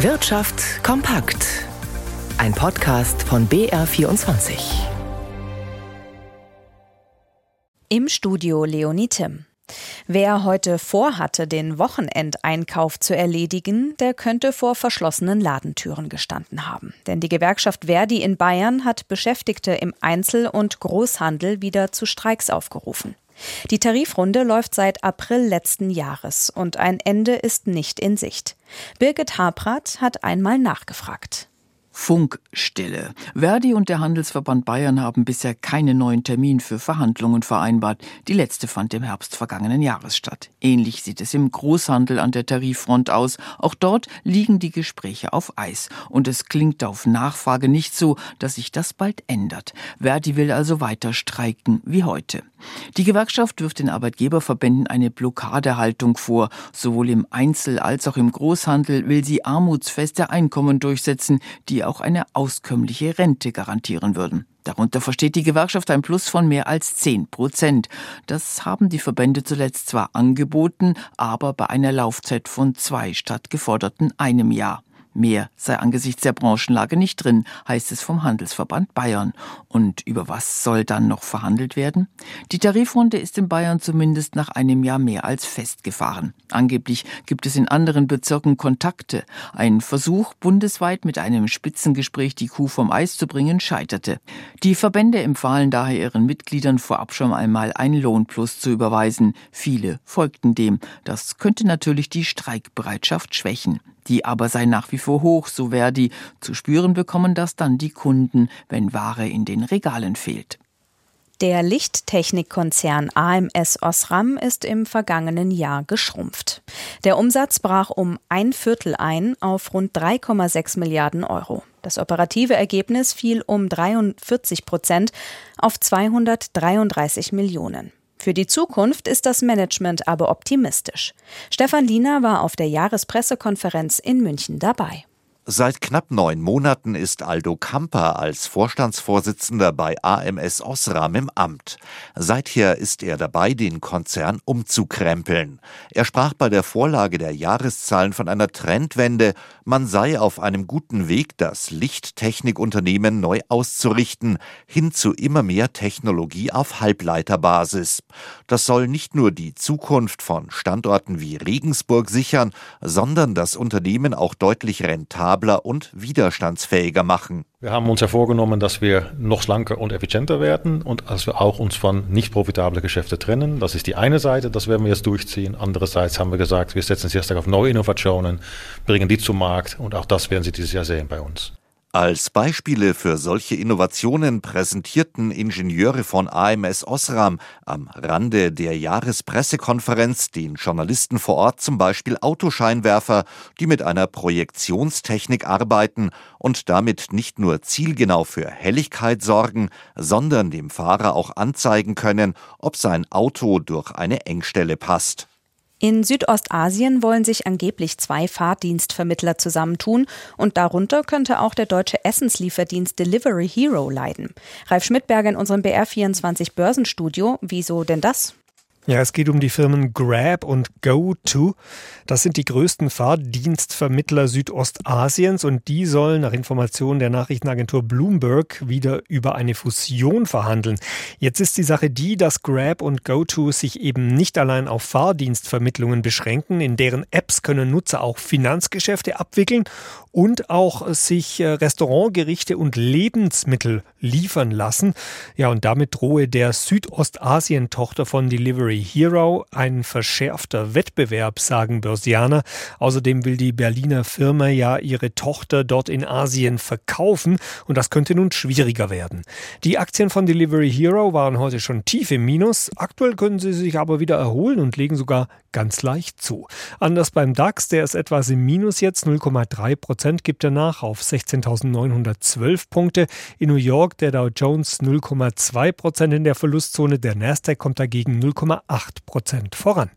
Wirtschaft kompakt. Ein Podcast von BR24. Im Studio Leonie Tim. Wer heute vorhatte, den Wochenendeinkauf zu erledigen, der könnte vor verschlossenen Ladentüren gestanden haben. Denn die Gewerkschaft Verdi in Bayern hat Beschäftigte im Einzel- und Großhandel wieder zu Streiks aufgerufen. Die Tarifrunde läuft seit April letzten Jahres und ein Ende ist nicht in Sicht. Birgit Habrath hat einmal nachgefragt. Funkstille. Verdi und der Handelsverband Bayern haben bisher keinen neuen Termin für Verhandlungen vereinbart. Die letzte fand im Herbst vergangenen Jahres statt. Ähnlich sieht es im Großhandel an der Tariffront aus. Auch dort liegen die Gespräche auf Eis. Und es klingt auf Nachfrage nicht so, dass sich das bald ändert. Verdi will also weiter streiken wie heute. Die Gewerkschaft wirft den Arbeitgeberverbänden eine Blockadehaltung vor. Sowohl im Einzel- als auch im Großhandel will sie armutsfeste Einkommen durchsetzen, die auch eine auskömmliche Rente garantieren würden. Darunter versteht die Gewerkschaft ein Plus von mehr als 10 Prozent. Das haben die Verbände zuletzt zwar angeboten, aber bei einer Laufzeit von zwei statt geforderten einem Jahr. Mehr sei angesichts der Branchenlage nicht drin, heißt es vom Handelsverband Bayern. Und über was soll dann noch verhandelt werden? Die Tarifrunde ist in Bayern zumindest nach einem Jahr mehr als festgefahren. Angeblich gibt es in anderen Bezirken Kontakte. Ein Versuch, bundesweit mit einem Spitzengespräch die Kuh vom Eis zu bringen, scheiterte. Die Verbände empfahlen daher ihren Mitgliedern vorab schon einmal ein Lohnplus zu überweisen. Viele folgten dem. Das könnte natürlich die Streikbereitschaft schwächen. Die aber sei nach wie vor hoch, so Verdi. Zu spüren bekommen das dann die Kunden, wenn Ware in den Regalen fehlt. Der Lichttechnikkonzern AMS Osram ist im vergangenen Jahr geschrumpft. Der Umsatz brach um ein Viertel ein auf rund 3,6 Milliarden Euro. Das operative Ergebnis fiel um 43 Prozent auf 233 Millionen. Für die Zukunft ist das Management aber optimistisch. Stefan Liener war auf der Jahrespressekonferenz in München dabei. Seit knapp neun Monaten ist Aldo Kamper als Vorstandsvorsitzender bei AMS Osram im Amt. Seither ist er dabei, den Konzern umzukrempeln. Er sprach bei der Vorlage der Jahreszahlen von einer Trendwende. Man sei auf einem guten Weg, das Lichttechnikunternehmen neu auszurichten, hin zu immer mehr Technologie auf Halbleiterbasis. Das soll nicht nur die Zukunft von Standorten wie Regensburg sichern, sondern das Unternehmen auch deutlich rentabler rentabler und widerstandsfähiger machen. Wir haben uns ja vorgenommen, dass wir noch schlanker und effizienter werden und dass wir auch uns von nicht profitablen Geschäften trennen. Das ist die eine Seite, das werden wir jetzt durchziehen. Andererseits haben wir gesagt, wir setzen sehr stark auf neue Innovationen, bringen die zum Markt und auch das werden Sie dieses Jahr sehen bei uns. Als Beispiele für solche Innovationen präsentierten Ingenieure von AMS Osram am Rande der Jahrespressekonferenz den Journalisten vor Ort zum Beispiel Autoscheinwerfer, die mit einer Projektionstechnik arbeiten und damit nicht nur zielgenau für Helligkeit sorgen, sondern dem Fahrer auch anzeigen können, ob sein Auto durch eine Engstelle passt. In Südostasien wollen sich angeblich zwei Fahrdienstvermittler zusammentun und darunter könnte auch der deutsche Essenslieferdienst Delivery Hero leiden. Ralf Schmidberger in unserem BR24 Börsenstudio. Wieso denn das? Ja, es geht um die Firmen Grab und GoTo. Das sind die größten Fahrdienstvermittler Südostasiens und die sollen nach Informationen der Nachrichtenagentur Bloomberg wieder über eine Fusion verhandeln. Jetzt ist die Sache die, dass Grab und GoTo sich eben nicht allein auf Fahrdienstvermittlungen beschränken. In deren Apps können Nutzer auch Finanzgeschäfte abwickeln und auch sich äh, Restaurantgerichte und Lebensmittel liefern lassen. Ja, und damit drohe der Südostasien-Tochter von Delivery Hero ein verschärfter Wettbewerb, sagen Börsianer. Außerdem will die Berliner Firma ja ihre Tochter dort in Asien verkaufen und das könnte nun schwieriger werden. Die Aktien von Delivery Hero waren heute schon tief im Minus. Aktuell können sie sich aber wieder erholen und legen sogar ganz leicht zu. Anders beim DAX, der ist etwas im Minus jetzt, 0,3 Prozent gibt er nach auf 16.912 Punkte. In New York der Dow Jones 0,2 Prozent in der Verlustzone, der Nasdaq kommt dagegen 0,8 Prozent voran.